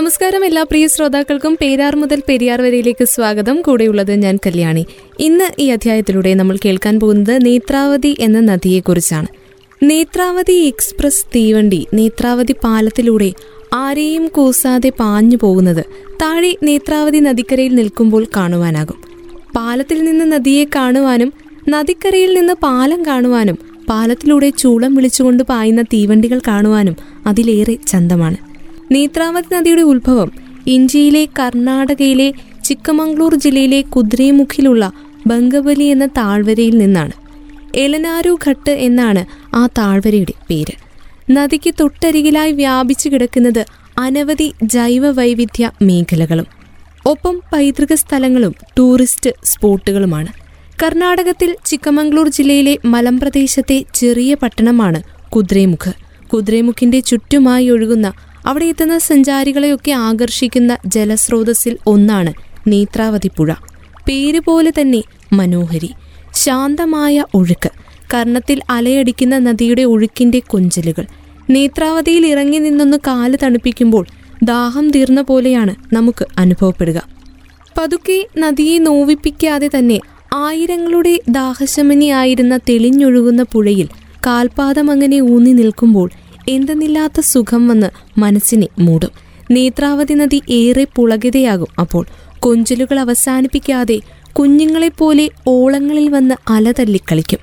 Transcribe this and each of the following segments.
നമസ്കാരം എല്ലാ പ്രിയ ശ്രോതാക്കൾക്കും പേരാർ മുതൽ പെരിയാർ വരയിലേക്ക് സ്വാഗതം. കൂടെയുള്ളത് ഞാൻ കല്യാണി. ഇന്ന് ഈ അധ്യായത്തിലൂടെ നമ്മൾ കേൾക്കാൻ പോകുന്നത് നേത്രാവതി എന്ന നദിയെക്കുറിച്ചാണ്. നേത്രാവതി എക്സ്പ്രസ് തീവണ്ടി നേത്രാവതി പാലത്തിലൂടെ ആരെയും കൂസാതെ പാഞ്ഞു പോകുന്നത് താഴെ നേത്രാവതി നദിക്കരയിൽ നിൽക്കുമ്പോൾ കാണുവാനാകും. പാലത്തിൽ നിന്ന് നദിയെ കാണുവാനും നദിക്കരയിൽ നിന്ന് പാലം കാണുവാനും പാലത്തിലൂടെ ചൂളം വിളിച്ചുകൊണ്ട് പായുന്ന തീവണ്ടികൾ കാണുവാനും അതിലേറെ ചന്തമാണ്. നേത്രാവതി നദിയുടെ ഉത്ഭവം ഇന്ത്യയിലെ കർണാടകയിലെ ചിക്കമംഗ്ലൂർ ജില്ലയിലെ കുദ്രേമുഖിലുള്ള ബംഗബലി എന്ന താഴ്വരയിൽ നിന്നാണ്. എലനാരു ഘട്ട് എന്നാണ് ആ താഴ്വരയുടെ പേര്. നദിക്ക് തൊട്ടരികിലായി വ്യാപിച്ചു കിടക്കുന്നത് അനവധി ജൈവ വൈവിധ്യ മേഖലകളും ഒപ്പം പൈതൃക സ്ഥലങ്ങളും ടൂറിസ്റ്റ് സ്പോട്ടുകളുമാണ്. കർണാടകത്തിൽ ചിക്കമംഗ്ലൂർ ജില്ലയിലെ മലമ്പ്രദേശത്തെ ചെറിയ പട്ടണമാണ് കുദ്രേമുഖ്. കുദ്രേമുഖിന്റെ ചുറ്റുമായി ഒഴുകുന്ന അവിടെ എത്തുന്ന സഞ്ചാരികളെയൊക്കെ ആകർഷിക്കുന്ന ജലസ്രോതസ്സിൽ ഒന്നാണ് നേത്രാവതി പുഴ പേര് പോലെ തന്നെ മനോഹരി ശാന്തമായ ഒഴുക്ക് കർണത്തിൽ അലയടിക്കുന്ന നദിയുടെ ഒഴുക്കിന്റെ കൊഞ്ചലുകൾ. നേത്രാവതിയിൽ ഇറങ്ങി നിന്നൊന്ന് കാൽ തണുപ്പിക്കുമ്പോൾ ദാഹം തീർന്ന പോലെയാണ് നമുക്ക് അനുഭവപ്പെടുക. പതുക്കെ നദിയെ നോവിപ്പിക്കാതെ തന്നെ ആയിരങ്ങളുടെ ദാഹശമനിയായിരുന്ന തെളിഞ്ഞൊഴുകുന്ന പുഴയിൽ കാൽപാദം അങ്ങനെ ഊന്നി നിൽക്കുമ്പോൾ എന്തെന്നില്ലാത്ത സുഖം വന്ന് മനസ്സിനെ മൂടും. നേത്രാവതി നദി ഏറെ പുളകിതയാകും അപ്പോൾ കൊഞ്ചലുകൾ അവസാനിപ്പിക്കാതെ കുഞ്ഞുങ്ങളെപ്പോലെ ഓളങ്ങളിൽ വന്ന് അലതല്ലിക്കളിക്കും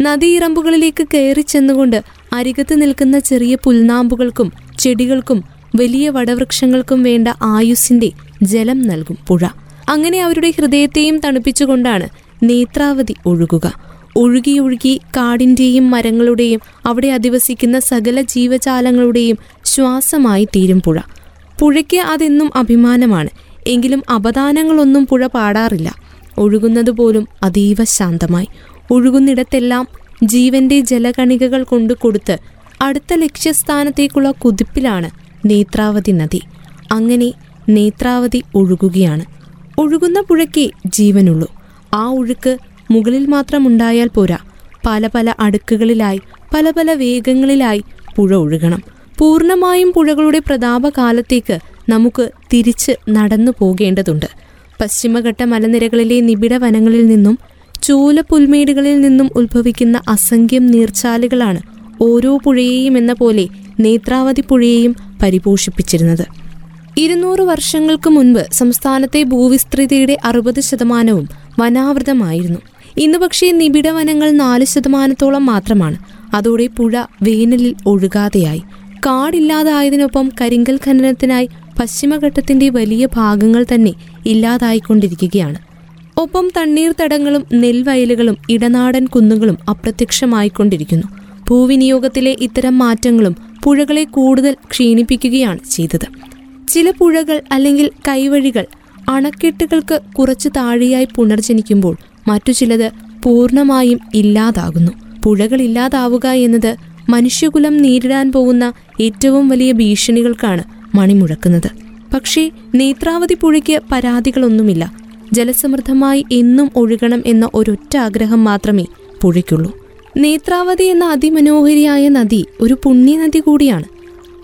നദിയിറമ്പുകളിലേക്ക് കയറി ചെന്നുകൊണ്ട് അരികത്ത് നിൽക്കുന്ന ചെറിയ പുൽനാമ്പുകൾക്കും ചെടികൾക്കും വലിയ വടവൃക്ഷങ്ങൾക്കും വേണ്ട ആയുസിന്റെ ജലം നൽകും പുഴ. അങ്ങനെ അവരുടെ ഹൃദയത്തെയും തണുപ്പിച്ചുകൊണ്ടാണ് നേത്രാവതി ഒഴുകുക. ഒഴുകി ഒഴുകി കാടിന്റെയും മരങ്ങളുടെയും അവിടെ അധിവസിക്കുന്ന സകല ജീവജാലങ്ങളുടെയും ശ്വാസമായി തീരും പുഴ. പുഴയ്ക്ക് അതെന്നും അഭിമാനമാണ്. എങ്കിലും അപദാനങ്ങളൊന്നും പുഴ പാടാറില്ല. ഒഴുകുന്നത് പോലും അതീവ ശാന്തമായി. ഒഴുകുന്നിടത്തെല്ലാം ജീവന്റെ ജലകണികകൾ കൊണ്ട് കൊടുത്ത് അടുത്ത ലക്ഷ്യസ്ഥാനത്തേക്കുള്ള കുതിപ്പിലാണ് നേത്രാവതി നദി. അങ്ങനെ നേത്രാവതി ഒഴുകുകയാണ്. ഒഴുകുന്ന പുഴയ്ക്ക് ജീവനുള്ളൂ. ആ ഒഴുക്ക് മുകളിൽ മാത്രം ഉണ്ടായാൽ പോരാ. പല പല അടുക്കുകളിലായി പല പല വേഗങ്ങളിലായി പുഴ ഒഴുകണം. പൂർണമായും പുഴകളുടെ പ്രതാപകാലത്തേക്ക് നമുക്ക് തിരിച്ച് നടന്നു പോകേണ്ടതുണ്ട്. പശ്ചിമഘട്ട മലനിരകളിലെ നിബിഡ വനങ്ങളിൽ നിന്നും ചൂല പുൽമേടുകളിൽ നിന്നും ഉത്ഭവിക്കുന്ന അസംഖ്യം നീർച്ചാലുകളാണ് ഓരോ പുഴയെയും എന്ന പോലെ നേത്രാവതി പുഴയെയും പരിപോഷിപ്പിച്ചിരുന്നത്. ഇരുന്നൂറ് വർഷങ്ങൾക്ക് മുൻപ് സംസ്ഥാനത്തെ ഭൂവിസ്തൃതിയുടെ അറുപത് ശതമാനവും വനാവൃതമായിരുന്നു. ഇന്ന് പക്ഷേ നിബിഡ വനങ്ങൾ നാല് ശതമാനത്തോളം മാത്രമാണ്. അതോടെ പുഴ വേനലിൽ ഒഴുകാതെയായി. കാടില്ലാതായതിനൊപ്പം കരിങ്കൽ ഖനനത്തിനായി പശ്ചിമഘട്ടത്തിന്റെ വലിയ ഭാഗങ്ങൾ തന്നെ ഇല്ലാതായിക്കൊണ്ടിരിക്കുകയാണ്. ഒപ്പം തണ്ണീർത്തടങ്ങളും നെൽവയലുകളും ഇടനാടൻ കുന്നുകളും അപ്രത്യക്ഷമായിക്കൊണ്ടിരിക്കുന്നു. ഭൂവിനിയോഗത്തിലെ ഇത്തരം മാറ്റങ്ങളും പുഴകളെ കൂടുതൽ ക്ഷീണിപ്പിക്കുകയാണ് ചെയ്തത്. ചില പുഴകൾ അല്ലെങ്കിൽ കൈവഴികൾ അണക്കെട്ടുകൾക്ക് കുറച്ച് താഴെയായി പുനർജനിക്കുമ്പോൾ മറ്റു ചിലത് പൂർണമായും ഇല്ലാതാകുന്നു. പുഴകൾ ഇല്ലാതാവുക എന്നത് മനുഷ്യകുലം നേരിടാൻ പോകുന്ന ഏറ്റവും വലിയ ഭീഷണികൾക്കാണ് മണിമുഴക്കുന്നത്. പക്ഷേ നേത്രാവതി പുഴയ്ക്ക് പരാതികളൊന്നുമില്ല. ജലസമൃദ്ധമായി എന്നും ഒഴുകണം എന്ന ഒരൊറ്റ ആഗ്രഹം മാത്രമേ പുഴയ്ക്കുള്ളൂ. നേത്രാവതി എന്ന അതിമനോഹരിയായ നദി ഒരു പുണ്യനദി കൂടിയാണ്.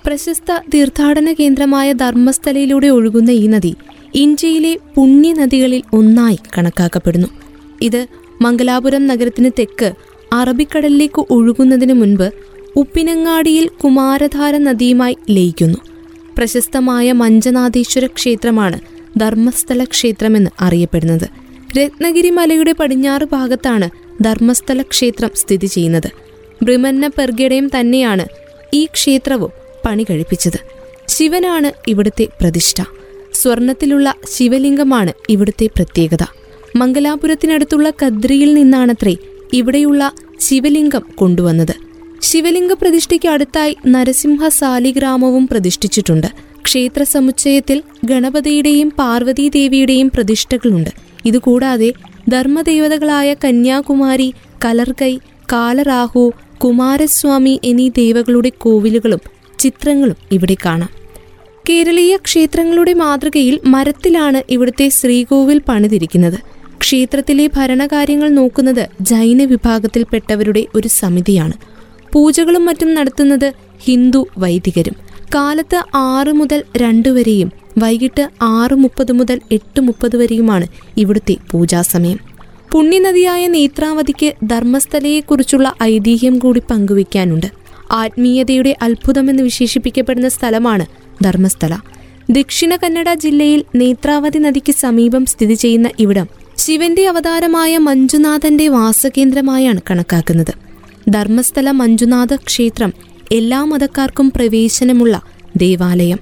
പ്രശസ്ത തീർത്ഥാടന കേന്ദ്രമായ ധർമ്മസ്ഥലയിലൂടെ ഒഴുകുന്ന ഈ നദി ഇന്ത്യയിലെ പുണ്യനദികളിൽ ഒന്നായി കണക്കാക്കപ്പെടുന്നു. ഇത് മംഗലാപുരം നഗരത്തിന് തെക്ക് അറബിക്കടലിലേക്ക് ഒഴുകുന്നതിന് മുൻപ് ഉപ്പിനങ്ങാടിയിൽ കുമാരധാര നദിയുമായി ലയിക്കുന്നു. പ്രശസ്തമായ മഞ്ചനാഥേശ്വര ക്ഷേത്രമാണ് ധർമ്മസ്ഥല ക്ഷേത്രമെന്ന് അറിയപ്പെടുന്നത്. രത്നഗിരി മലയുടെ പടിഞ്ഞാറ് ഭാഗത്താണ് ധർമ്മസ്ഥല ക്ഷേത്രം സ്ഥിതി ചെയ്യുന്നത്. ബ്രിമന്ന പെർഗഡയും തന്നെയാണ് ഈ ക്ഷേത്രവും പണി കഴിപ്പിച്ചത്. ശിവനാണ് ഇവിടുത്തെ പ്രതിഷ്ഠ. സ്വർണത്തിലുള്ള ശിവലിംഗമാണ് ഇവിടുത്തെ പ്രത്യേകത. മംഗലാപുരത്തിനടുത്തുള്ള കദ്രിയിൽ നിന്നാണത്രേ ഇവിടെയുള്ള ശിവലിംഗം കൊണ്ടുവന്നത്. ശിവലിംഗ പ്രതിഷ്ഠയ്ക്ക് അടുത്തായി നരസിംഹ സാലിഗ്രാമവും പ്രതിഷ്ഠിച്ചിട്ടുണ്ട്. ക്ഷേത്ര സമുച്ചയത്തിൽ ഗണപതിയുടെയും പാർവതീദേവിയുടെയും പ്രതിഷ്ഠകളുണ്ട്. ഇതുകൂടാതെ ധർമ്മദേവതകളായ കന്യാകുമാരി കലർകൈ കാലറാഹു കുമാരസ്വാമി എന്നീ ദേവകളുടെ കോവിലുകളും ചിത്രങ്ങളും ഇവിടെ കാണാം. കേരളീയ ക്ഷേത്രങ്ങളുടെ മാതൃകയിൽ മരത്തിലാണ് ഇവിടുത്തെ ശ്രീകോവിൽ പണിതിരിക്കുന്നത്. ക്ഷേത്രത്തിലെ ഭരണകാര്യങ്ങൾ നോക്കുന്നത് ജൈന വിഭാഗത്തിൽപ്പെട്ടവരുടെ ഒരു സമിതിയാണ്. പൂജകളും മറ്റും നടത്തുന്നത് ഹിന്ദു വൈദികരും. കാലത്ത് ആറ് മുതൽ രണ്ട് വരെയും വൈകിട്ട് ആറ് മുപ്പത് മുതൽ എട്ട് മുപ്പത് വരെയുമാണ് ഇവിടുത്തെ പൂജാസമയം. പുണ്യനദിയായ നേത്രാവതിക്ക് ധർമ്മസ്ഥലയെക്കുറിച്ചുള്ള ഐതിഹ്യം കൂടി പങ്കുവയ്ക്കാനുണ്ട്. ആത്മീയതയുടെ അത്ഭുതമെന്ന് വിശേഷിപ്പിക്കപ്പെടുന്ന സ്ഥലമാണ് ധർമ്മസ്ഥല. ദക്ഷിണ കന്നഡ ജില്ലയിൽ നേത്രാവതി നദിക്ക് സമീപം സ്ഥിതി ചെയ്യുന്ന ഇവിടം ശിവന്റെ അവതാരമായ മഞ്ജുനാഥന്റെ വാസകേന്ദ്രമായാണ് കണക്കാക്കുന്നത്. ധർമ്മസ്ഥല മഞ്ജുനാഥ ക്ഷേത്രം എല്ലാ മതക്കാർക്കും പ്രവേശനമുള്ള ദേവാലയം.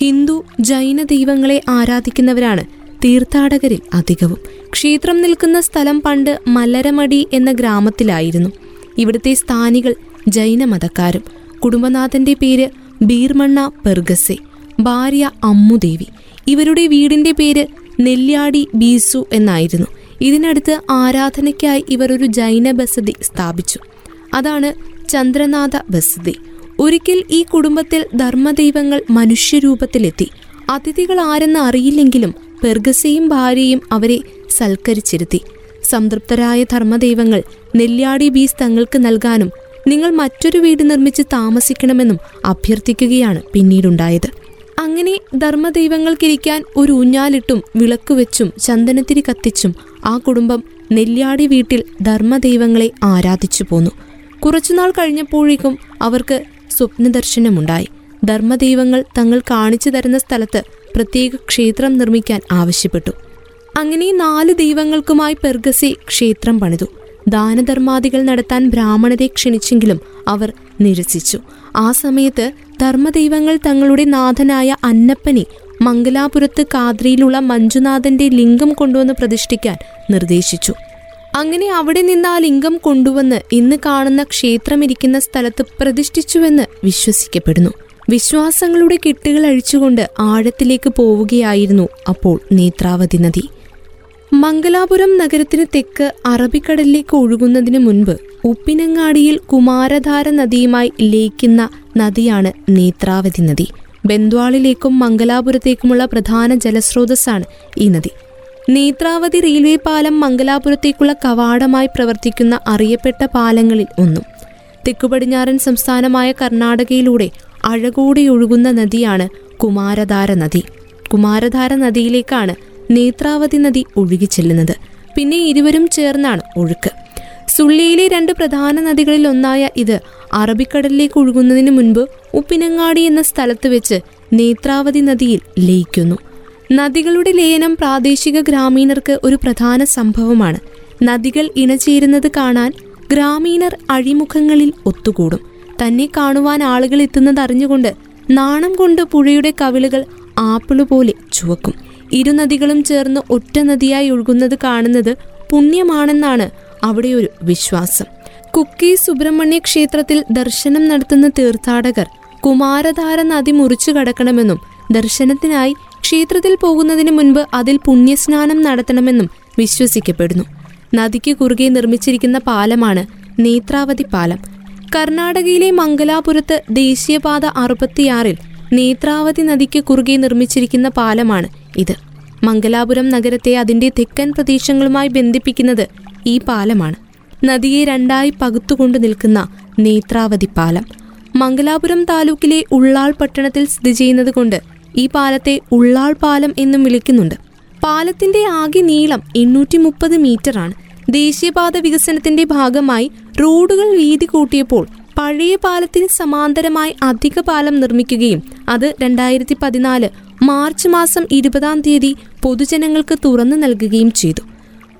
ഹിന്ദു ജൈന ദൈവങ്ങളെ ആരാധിക്കുന്നവരാണ് തീർത്ഥാടകരിൽ അധികവും. ക്ഷേത്രം നിൽക്കുന്ന സ്ഥലം പണ്ട് മലരമടി എന്ന ഗ്രാമത്തിലായിരുന്നു. ഇവിടുത്തെ സ്ഥാനികൾ ജൈന മതക്കാരും. കുടുംബനാഥന്റെ പേര് ബീർമണ്ണ പെർഗസെ ഭാര്യ അമ്മുദേവി. ഇവരുടെ വീടിന്റെ പേര് നെല്ലിയാടി ബീസു എന്നായിരുന്നു. ഇതിനടുത്ത് ആരാധനയ്ക്കായി ഇവർ ഒരു ജൈന ബസതി സ്ഥാപിച്ചു. അതാണ് ചന്ദ്രനാഥ ബസതി. ഒരിക്കൽ ഈ കുടുംബത്തിൽ ധർമ്മദൈവങ്ങൾ മനുഷ്യരൂപത്തിലെത്തി. അതിഥികൾ ആരെന്ന് അറിയില്ലെങ്കിലും പെർഗസയും ഭാര്യയും അവരെ സൽക്കരിച്ചിരുത്തി. സംതൃപ്തരായ ധർമ്മദൈവങ്ങൾ നെല്ലിയാടി ബീസ് തങ്ങൾക്ക് നൽകാനും നിങ്ങൾ മറ്റൊരു വീട് നിർമ്മിച്ച് താമസിക്കണമെന്നും അഭ്യർത്ഥിക്കുകയാണ് പിന്നീടുണ്ടായത്. അങ്ങനെ ധർമ്മദൈവങ്ങൾക്കിരിക്കാൻ ഒരു ഊഞ്ഞാലിട്ടും വിളക്കുവെച്ചും ചന്ദനത്തിരി കത്തിച്ചും ആ കുടുംബം നെല്ലിയാടി വീട്ടിൽ ധർമ്മദൈവങ്ങളെ ആരാധിച്ചു പോന്നു. കുറച്ചുനാൾ കഴിഞ്ഞപ്പോഴേക്കും അവർക്ക് സ്വപ്നദർശനമുണ്ടായി. ധർമ്മദൈവങ്ങൾ തങ്ങൾ കാണിച്ചു തരുന്ന സ്ഥലത്ത് പ്രത്യേക ക്ഷേത്രം നിർമ്മിക്കാൻ ആവശ്യപ്പെട്ടു. അങ്ങനെ നാല് ദൈവങ്ങൾക്കുമായി പെർഗസി ക്ഷേത്രം പണിതു. ദാനധർമാദികൾ നടത്താൻ ബ്രാഹ്മണരെ ക്ഷണിച്ചെങ്കിലും അവർ നിരസിച്ചു. ആ സമയത്ത് ധർമ്മദൈവങ്ങൾ തങ്ങളുടെ നാഥനായ അന്നപ്പനെ മംഗലാപുരത്ത് കാദ്രിയിലുള്ള മഞ്ജുനാഥന്റെ ലിംഗം കൊണ്ടുവന്ന് പ്രതിഷ്ഠിക്കാൻ നിർദ്ദേശിച്ചു. അങ്ങനെ അവിടെ നിന്ന് ആ ലിംഗം കൊണ്ടുവന്ന് ഇന്ന് കാണുന്ന ക്ഷേത്രമിരിക്കുന്ന സ്ഥലത്ത് പ്രതിഷ്ഠിച്ചുവെന്ന് വിശ്വസിക്കപ്പെടുന്നു. വിശ്വാസങ്ങളുടെ കെട്ടുകൾ അഴിച്ചുകൊണ്ട് ആഴത്തിലേക്ക് പോവുകയായിരുന്നു അപ്പോൾ നേത്രാവതി നദി. മംഗലാപുരം നഗരത്തിന് തെക്ക് അറബിക്കടലിലേക്ക് ഒഴുകുന്നതിന് മുൻപ് ഉപ്പിനങ്ങാടിയിൽ കുമാരധാര നദിയുമായി ലയിക്കുന്ന നദിയാണ് നേത്രാവതി നദി. ബന്ദ്വാളിലേക്കും മംഗലാപുരത്തേക്കുമുള്ള പ്രധാന ജലസ്രോതസ്സാണ് ഈ നദി. നേത്രാവതി റെയിൽവേ പാലം മംഗലാപുരത്തേക്കുള്ള കവാടമായി പ്രവർത്തിക്കുന്ന അറിയപ്പെട്ട പാലങ്ങളിൽ ഒന്നും. തെക്കുപടിഞ്ഞാറൻ സംസ്ഥാനമായ കർണാടകയിലൂടെ അഴകോടെ ഒഴുകുന്ന നദിയാണ് കുമാരധാര നദി. കുമാരധാര നദിയിലേക്കാണ് നേത്രാവതി നദി ഒഴുകി ചെല്ലുന്നത് പിന്നെ ഇരുവരും ചേർന്നാണ് ഒഴുക്ക്. സുള്ളിയിലെ രണ്ട് പ്രധാന നദികളിൽ ഒന്നായ ഇത് അറബിക്കടലിലേക്ക് ഒഴുകുന്നതിന് മുൻപ് ഉപ്പിനങ്ങാടി എന്ന സ്ഥലത്ത് വെച്ച് നേത്രാവതി നദിയിൽ ലയിക്കുന്നു. നദികളുടെ ലയനം പ്രാദേശിക ഗ്രാമീണർക്ക് ഒരു പ്രധാന സംഭവമാണ്. നദികൾ ഇണചേരുന്നത് കാണാൻ ഗ്രാമീണർ അഴിമുഖങ്ങളിൽ ഒത്തുകൂടും. തന്നെ കാണുവാൻ ആളുകൾ എത്തുന്നത് അറിഞ്ഞുകൊണ്ട് നാണം കൊണ്ട് പുഴയുടെ കവിളുകൾ ആപ്പിളുപോലെ ചുവക്കും. ഇരു നദികളും ചേർന്ന് ഒറ്റ നദിയായി ഒഴുകുന്നത് കാണുന്നത് പുണ്യമാണെന്നാണ് അവിടെ ഒരു വിശ്വാസം. കുക്കി സുബ്രഹ്മണ്യ ക്ഷേത്രത്തിൽ ദർശനം നടത്തുന്ന തീർത്ഥാടകർ കുമാരധാര നദി മുറിച്ചു കടക്കണമെന്നും ദർശനത്തിനായി ക്ഷേത്രത്തിൽ പോകുന്നതിന് മുൻപ് അതിൽ പുണ്യസ്നാനം നടത്തണമെന്നും വിശ്വസിക്കപ്പെടുന്നു. നദിക്ക് കുറുകെ നിർമ്മിച്ചിരിക്കുന്ന പാലമാണ് നേത്രാവതി പാലം. കർണാടകയിലെ മംഗലാപുരത്ത് ദേശീയപാത അറുപത്തിയാറിൽ നേത്രാവതി നദിക്ക് കുറുകെ നിർമ്മിച്ചിരിക്കുന്ന പാലമാണ് ഇത്. മംഗലാപുരം നഗരത്തെ അതിന്റെ തെക്കൻ പ്രദേശങ്ങളുമായി ബന്ധിപ്പിക്കുന്നത് ഈ പാലമാണ്. നദിയെ രണ്ടായി പകുത്തുകൊണ്ട് നിൽക്കുന്ന നേത്രാവതി പാലം. മംഗലാപുരം താലൂക്കിലെ ഉള്ളാൾ പട്ടണത്തിൽ സ്ഥിതി ചെയ്യുന്നത് കൊണ്ട് ഈ പാലത്തെ ഉള്ളാൾ പാലം എന്നും വിളിക്കുന്നുണ്ട്. പാലത്തിന്റെ ആകെ നീളം എണ്ണൂറ്റി മുപ്പത് മീറ്ററാണ് ദേശീയപാത വികസനത്തിന്റെ ഭാഗമായി റോഡുകൾ വീതി കൂട്ടിയപ്പോൾ പഴയ പാലത്തിന് സമാന്തരമായി അധിക പാലം നിർമ്മിക്കുകയും അത് രണ്ടായിരത്തി പതിനാല് മാർച്ച് മാസം ഇരുപതാം തീയതി പൊതുജനങ്ങൾക്ക് തുറന്നു നൽകുകയും ചെയ്തു.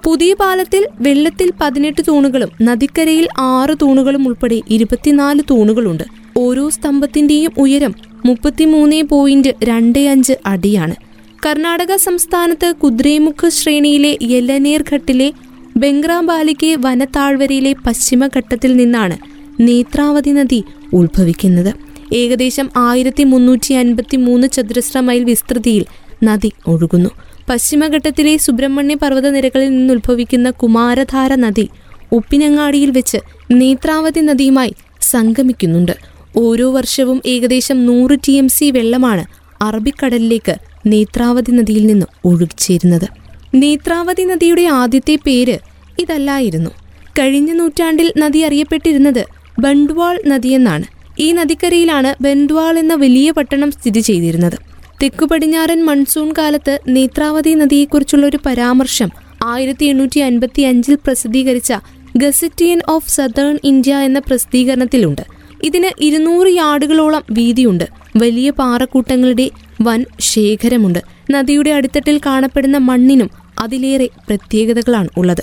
പുതിയ പാലത്തിൽ വെള്ളത്തിൽ പതിനെട്ട് തൂണുകളും നദിക്കരയിൽ ആറ് തൂണുകളും ഉൾപ്പെടെ ഇരുപത്തിനാല് തൂണുകളുണ്ട്. ഓരോ സ്തംഭത്തിന്റെയും ഉയരം മുപ്പത്തിമൂന്ന് പോയിന്റ് രണ്ട് അഞ്ച് അടിയാണ്. കർണാടക സംസ്ഥാനത്ത് കുദ്രേമുഖ ശ്രേണിയിലെ ഘട്ടിലെ ബംഗ്രാബാലിക്ക് വനത്താഴ്വരയിലെ പശ്ചിമഘട്ടത്തിൽ നിന്നാണ് നേത്രാവതി നദി ഉത്ഭവിക്കുന്നത്. ഏകദേശം ആയിരത്തി മുന്നൂറ്റി അൻപത്തി മൂന്ന് ചതുരശ്ര മൈൽ വിസ്തൃതിയിൽ നദി ഒഴുകുന്നു. പശ്ചിമഘട്ടത്തിലെ സുബ്രഹ്മണ്യ പർവത നിരകളിൽ നിന്നുത്ഭവിക്കുന്ന കുമാരധാര നദി ഉപ്പിനങ്ങാടിയിൽ വെച്ച് നേത്രാവതി നദിയുമായി സംഗമിക്കുന്നുണ്ട്. ഓരോ വർഷവും ഏകദേശം നൂറ് ടി എം സി വെള്ളമാണ് അറബിക്കടലിലേക്ക് നേത്രാവതി നദിയിൽ നിന്ന് ഒഴുകിച്ചേരുന്നത്. നേത്രാവതി നദിയുടെ ആദ്യത്തെ പേര് ഇതല്ലായിരുന്നു. കഴിഞ്ഞ നൂറ്റാണ്ടിൽ നദി അറിയപ്പെട്ടിരുന്നത് ബണ്ട്വാൾ നദിയെന്നാണ്. ഈ നദിക്കരയിലാണ് ബണ്ട്വാൾ എന്ന വലിയ പട്ടണം സ്ഥിതി ചെയ്തിരുന്നത്. തെക്കു പടിഞ്ഞാറൻ മൺസൂൺ കാലത്ത് നേത്രാവതി നദിയെക്കുറിച്ചുള്ള ഒരു പരാമർശം ആയിരത്തി എണ്ണൂറ്റി അൻപത്തി അഞ്ചിൽ പ്രസിദ്ധീകരിച്ച ഗസറ്റിയൻ ഓഫ് സദേൺ ഇന്ത്യ എന്ന പ്രസിദ്ധീകരണത്തിലുണ്ട്. ഇതിന് ഇരുന്നൂറ് യാർഡുകളോളം വീതിയുണ്ട്. വലിയ പാറക്കൂട്ടങ്ങളുടെ വൻ ശേഖരമുണ്ട്. നദിയുടെ അടിത്തട്ടിൽ കാണപ്പെടുന്ന മണ്ണിനും അതിലേറെ പ്രത്യേകതകളാണ് ഉള്ളത്.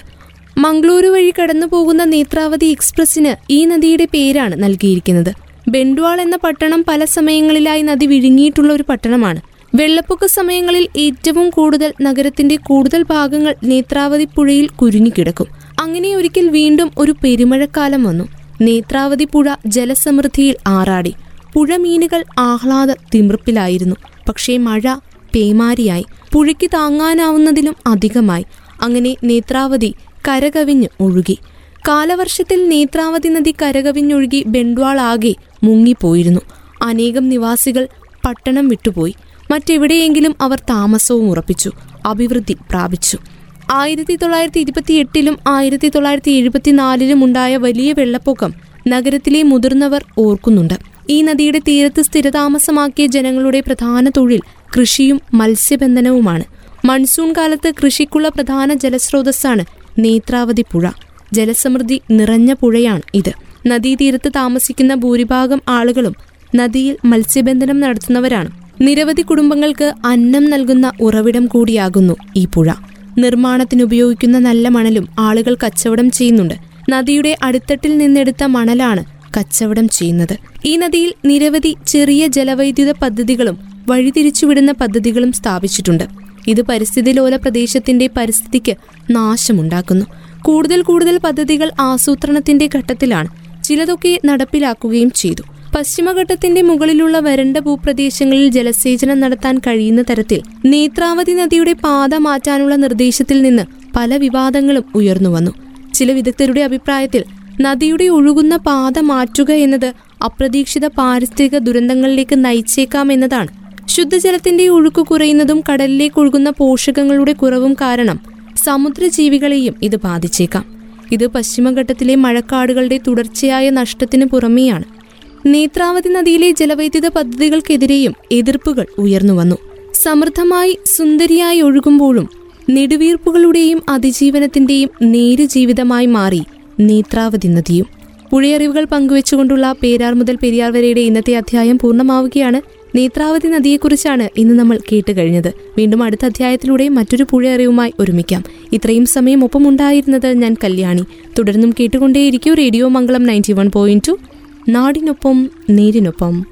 മംഗളൂരു വഴി കടന്നു പോകുന്ന നേത്രാവതി എക്സ്പ്രസിന് ഈ നദിയുടെ പേരാണ് നൽകിയിരിക്കുന്നത്. ബെൻഡ്വാൾ എന്ന പട്ടണം പല സമയങ്ങളിലായി നദി വിഴുങ്ങിയിട്ടുള്ള ഒരു പട്ടണമാണ്. വെള്ളപ്പൊക്ക സമയങ്ങളിൽ ഏറ്റവും കൂടുതൽ നഗരത്തിന്റെ കൂടുതൽ ഭാഗങ്ങൾ നേത്രാവതി പുഴയിൽ കുരുങ്ങിക്കിടക്കും അങ്ങനെ ഒരിക്കൽ വീണ്ടും ഒരു പെരുമഴക്കാലം വന്നു. നേത്രാവതി പുഴ ജലസമൃദ്ധിയിൽ ആറാടി. പുഴ മീനുകൾ ആഹ്ലാദ തിമിർപ്പിലായിരുന്നു. പക്ഷേ മഴ പേമാരിയായി. പുഴയ്ക്ക് താങ്ങാനാവുന്നതിലും അധികമായി. അങ്ങനെ നേത്രാവതി കരകവിഞ്ഞ് ഒഴുകി. കാലവർഷത്തിൽ നേത്രാവതി നദി കരകവിഞ്ഞൊഴുകി ബെൻഡ്വാൾ മുങ്ങിപ്പോയിരുന്നു. അനേകം നിവാസികൾ പട്ടണം വിട്ടുപോയി. മറ്റെവിടെയെങ്കിലും അവർ താമസവും ഉറപ്പിച്ചു അഭിവൃദ്ധി പ്രാപിച്ചു. ആയിരത്തി തൊള്ളായിരത്തി ഇരുപത്തി എട്ടിലും ആയിരത്തി തൊള്ളായിരത്തി എഴുപത്തിനാലിലും ഉണ്ടായ വലിയ വെള്ളപ്പൊക്കം നഗരത്തിലെ മുതിർന്നവർ ഓർക്കുന്നുണ്ട്. ഈ നദിയുടെ തീരത്ത് സ്ഥിരതാമസമാക്കിയ ജനങ്ങളുടെ പ്രധാന തൊഴിൽ കൃഷിയും മത്സ്യബന്ധനവുമാണ്. മൺസൂൺ കാലത്ത് കൃഷിക്കുള്ള പ്രധാന ജലസ്രോതസ്സാണ് നേത്രാവതി പുഴ. ജലസമൃദ്ധി നിറഞ്ഞ പുഴയാണ് ഇത്. നദീതീരത്ത് താമസിക്കുന്ന ഭൂരിഭാഗം ആളുകളും നദിയിൽ മത്സ്യബന്ധനം നടത്തുന്നവരാണ്. നിരവധി കുടുംബങ്ങൾക്ക് അന്നം നൽകുന്ന ഉറവിടം കൂടിയാകുന്നു ഈ പുഴ. നിർമ്മാണത്തിനുപയോഗിക്കുന്ന നല്ല മണലും ആളുകൾ കച്ചവടം ചെയ്യുന്നുണ്ട്. നദിയുടെ അടിത്തട്ടിൽ നിന്നെടുത്ത മണലാണ് കച്ചവടം ചെയ്യുന്നത്. ഈ നദിയിൽ നിരവധി ചെറിയ ജലവൈദ്യുത പദ്ധതികളും വഴിതിരിച്ചുവിടുന്ന പദ്ധതികളും സ്ഥാപിച്ചിട്ടുണ്ട്. ഇത് പരിസ്ഥിതി ലോല പ്രദേശത്തിന്റെ പരിസ്ഥിതിക്ക് നാശമുണ്ടാക്കുന്നു. കൂടുതൽ കൂടുതൽ പദ്ധതികൾ ആസൂത്രണത്തിന്റെ ഘട്ടത്തിലാണ്. ചിലതൊക്കെ നടപ്പിലാക്കുകയും ചെയ്തു. പശ്ചിമഘട്ടത്തിന്റെ മുകളിലുള്ള വരണ്ട ഭൂപ്രദേശങ്ങളിൽ ജലസേചനം നടത്താൻ കഴിയുന്ന തരത്തിൽ നേത്രാവതി നദിയുടെ പാത മാറ്റാനുള്ള നിർദ്ദേശത്തിൽ നിന്ന് പല വിവാദങ്ങളും ഉയർന്നുവന്നു ചില വിദഗ്ധരുടെ അഭിപ്രായത്തിൽ നദിയുടെ ഒഴുകുന്ന പാത മാറ്റുക എന്നത് അപ്രതീക്ഷിത പാരിസ്ഥിതിക ദുരന്തങ്ങളിലേക്ക് നയിച്ചേക്കാം എന്നതാണ്. ശുദ്ധജലത്തിന്റെ ഒഴുക്ക് കുറയുന്നതും കടലിലേക്ക് ഒഴുകുന്ന പോഷകങ്ങളുടെ കുറവും കാരണം സമുദ്രജീവികളെയും ഇത് ബാധിച്ചേക്കാം. ഇത് പശ്ചിമഘട്ടത്തിലെ മഴക്കാടുകളുടെ തുടർച്ചയായ നഷ്ടത്തിന് പുറമെയാണ്. നേത്രാവതി നദിയിലെ ജലവൈദ്യുത പദ്ധതികൾക്കെതിരെയും എതിർപ്പുകൾ ഉയർന്നു വന്നു. സമൃദ്ധമായി സുന്ദരിയായി ഒഴുകുമ്പോഴും നെടുവീർപ്പുകളുടെയും അതിജീവനത്തിന്റെയും നേരു ജീവിതമായി മാറി നേത്രാവതി നദിയും. പുഴയറിവുകൾ പങ്കുവെച്ചുകൊണ്ടുള്ള പേരാർ മുതൽ പെരിയാർ വരെയുടെ ഇന്നത്തെ അധ്യായം പൂർണമാവുകയാണ്. നേത്രാവതി നദിയെക്കുറിച്ചാണ് ഇന്ന് നമ്മൾ കേട്ട് കഴിഞ്ഞത്. വീണ്ടും അടുത്ത അധ്യായത്തിലൂടെ മറ്റൊരു പുഴയറിവുമായി ഒരുമിക്കാം. ഇത്രയും സമയം ഒപ്പമുണ്ടായിരുന്നത് ഞാൻ കല്യാണി. തുടർന്നും കേട്ടുകൊണ്ടേയിരിക്കും radio Mangalam ninety one point two. നാടിനൊപ്പം നേരിനൊപ്പം.